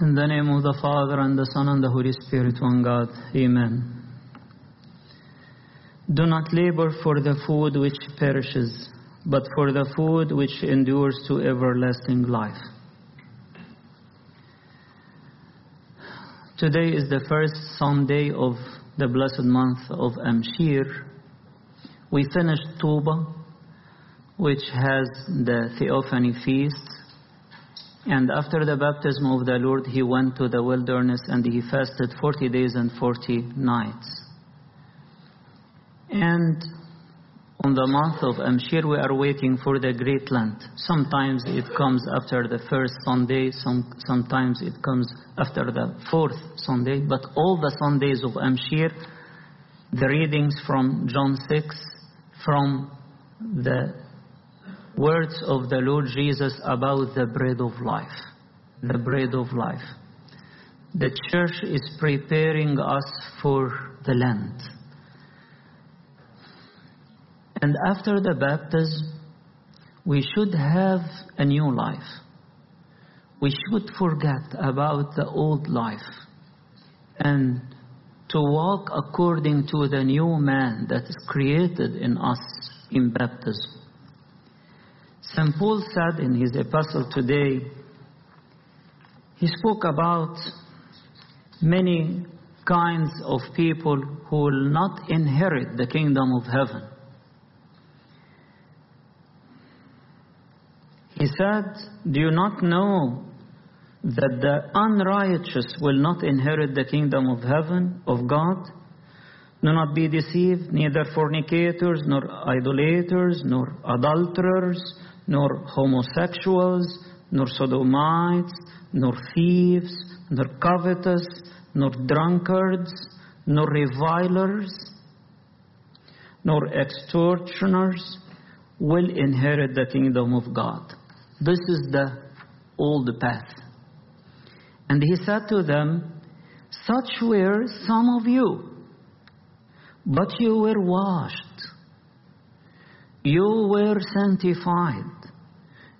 In the name of the Father, and the Son, and the Holy Spirit, one God. Amen. Do not labor for the food which perishes, but for the food which endures to everlasting life. Today is the first Sunday of the blessed month of Amshir. We finished Tuba, which has the Theophany feast. And after the baptism of the Lord, he went to the wilderness and he fasted 40 days and 40 nights. And on the month of Amshir, we are waiting for the Great Lent. Sometimes it comes after the first Sunday, some, sometimes it comes after the fourth Sunday, but all the Sundays of Amshir, the readings from John 6, from the words of the Lord Jesus about the bread of life. The bread of life. The church is preparing us for the Lent. And after the baptism, we should have a new life. We should forget about the old life and to walk according to the new man that is created in us in baptism. St. Paul said in his epistle today, he spoke about many kinds of people who will not inherit the kingdom of heaven. He said, Do you not know that the unrighteous will not inherit the kingdom of heaven, of God? Do not be deceived, neither fornicators, nor idolaters, nor adulterers, nor homosexuals, nor sodomites, nor thieves, nor covetous, nor drunkards, nor revilers, nor extortioners will inherit the kingdom of God. This is the old path. And he said to them, Such were some of you, but you were washed, you were sanctified,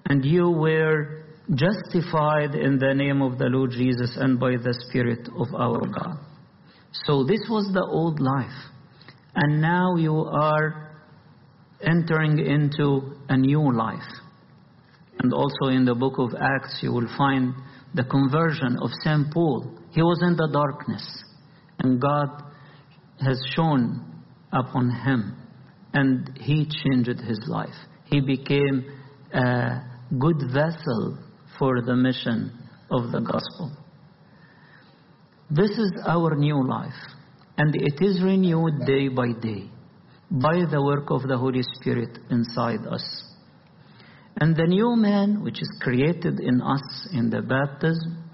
and you were justified in the name of the Lord Jesus and by the Spirit of our God. So this was the old life. And now you are entering into a new life. And also in the book of Acts, you will find the conversion of St. Paul. He was in the darkness, and God has shone upon him, and he changed his life. He became a good vessel for the mission of the gospel. This is our new life, and it is renewed day by day by the work of the Holy Spirit inside us. And the new man, which is created in us in the baptism,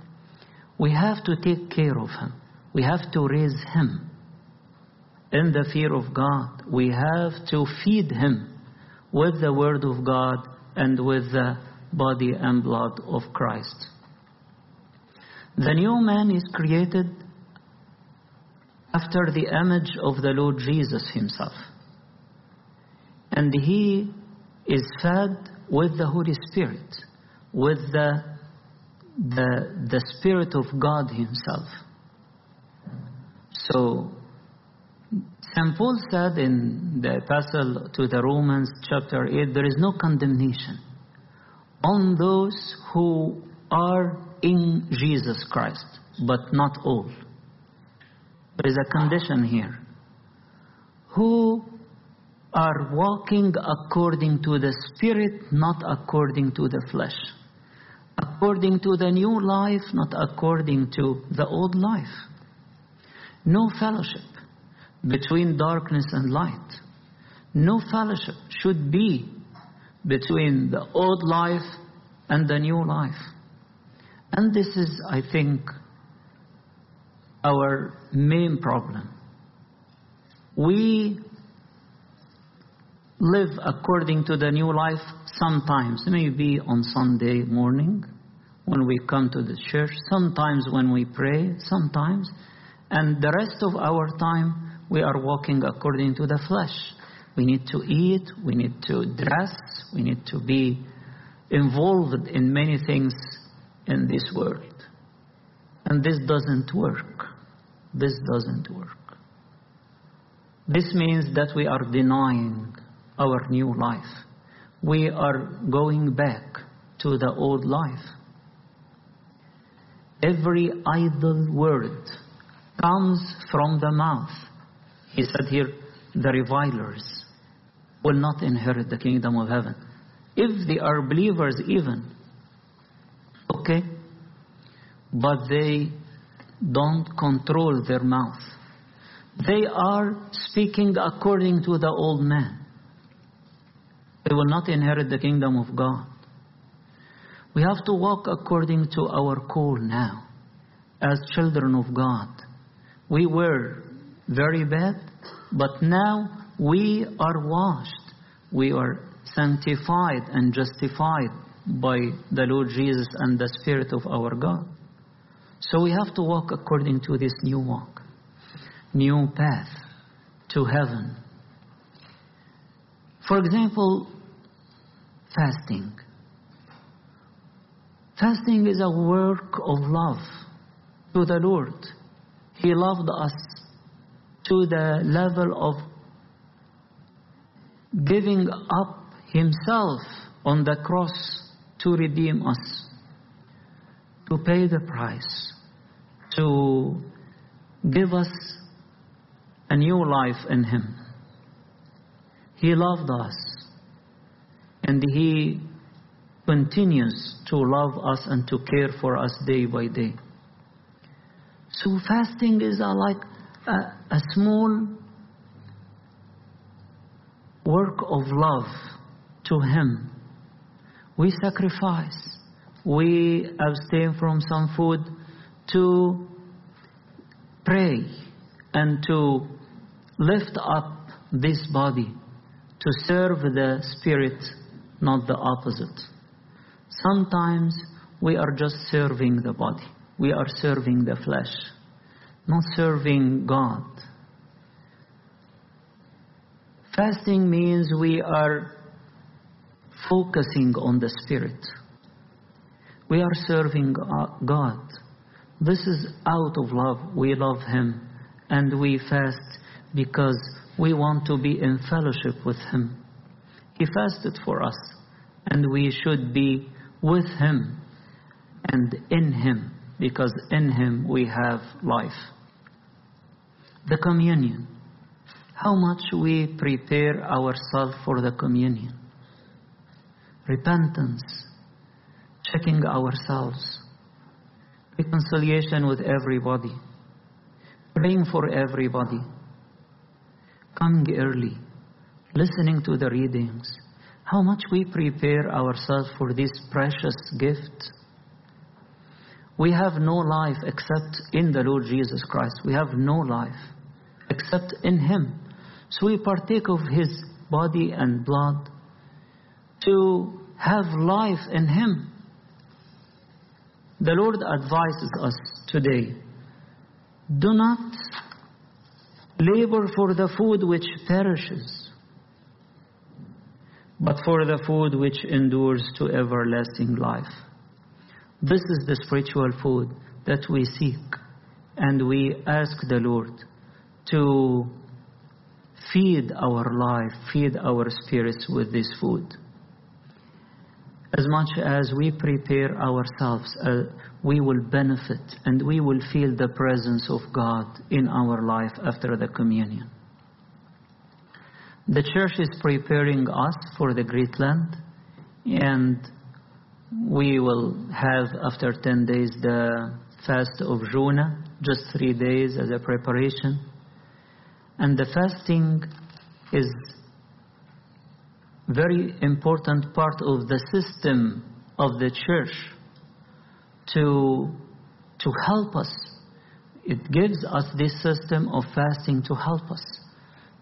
we have to take care of him. We have to raise him in the fear of God. We have to feed him with the word of God and with the body and blood of Christ. The new man is created after the image of the Lord Jesus himself. And he is fed with the Holy Spirit, with the, the, the Spirit of God himself. So, St. Paul said in the epistle to the Romans, chapter 8, there is no condemnation on those who are in Jesus Christ, but not all. There is a condition here. Who are walking according to the Spirit, not according to the flesh. According to the new life, not according to the old life. No fellowship between darkness and light. No fellowship should be between the old life and the new life. And this is, I think, our main problem. We live according to the new life sometimes, maybe on Sunday morning when we come to the church, sometimes when we pray, sometimes, and the rest of our time we are walking according to the flesh. We need to eat, we need to dress, we need to be involved in many things in this world. And this doesn't work. This doesn't work. This means that we are denying our new life. We are going back to the old life. Every idle word comes from the mouth. He said here, the revilers will not inherit the kingdom of heaven. If they are believers, even, okay, but they don't control their mouth. They are speaking according to the old man. They will not inherit the kingdom of God. We have to walk according to our call now as children of God. We were very bad, but now we are washed. We are sanctified and justified by the Lord Jesus and the Spirit of our God. So we have to walk according to this new walk, new path to heaven. For example, fasting. Fasting is a work of love to the Lord. He loved us to the level of giving up Himself on the cross to redeem us, to pay the price, to give us a new life in Him. He loved us and He continues to love us and to care for us day by day. So fasting is a, like a, a small work of love to Him. We sacrifice. We abstain from some food to pray and to lift up this body to serve the Spirit, not the opposite. Sometimes we are just serving the body. We are serving the flesh, not serving God. Fasting means we are focusing on the Spirit. We are serving God. This is out of love. We love Him and we fast because we want to be in fellowship with Him. He fasted for us and we should be with Him and in Him because in Him we have life. The communion. How much we prepare ourselves for the communion. Repentance. Checking ourselves. Reconciliation with everybody. Praying for everybody. Coming early. Listening to the readings. How much we prepare ourselves for this precious gift. We have no life except in the Lord Jesus Christ. We have no life except in Him. So we partake of His body and blood to have life in Him. The Lord advises us today do not labor for the food which perishes, but for the food which endures to everlasting life. This is the spiritual food that we seek, and we ask the Lord to feed our life, feed our spirits with this food. As much as we prepare ourselves, uh, we will benefit and we will feel the presence of God in our life after the communion. The church is preparing us for the great Lent, and we will have after 10 days the fast of Jonah, just three days as a preparation. And the fasting is very important part of the system of the church to, to help us. It gives us this system of fasting to help us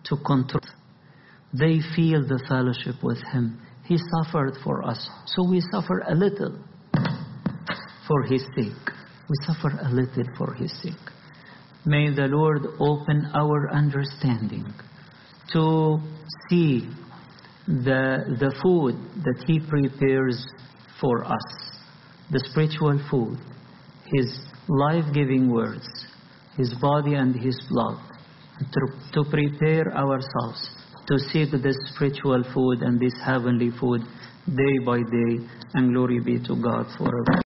to control. They feel the fellowship with Him. He suffered for us, so we suffer a little for His sake. We suffer a little for His sake. May the Lord open our understanding to see the, the food that He prepares for us, the spiritual food. His life-giving words, His body and His blood, to, to prepare ourselves to seek this spiritual food and this heavenly food day by day, and glory be to God forever.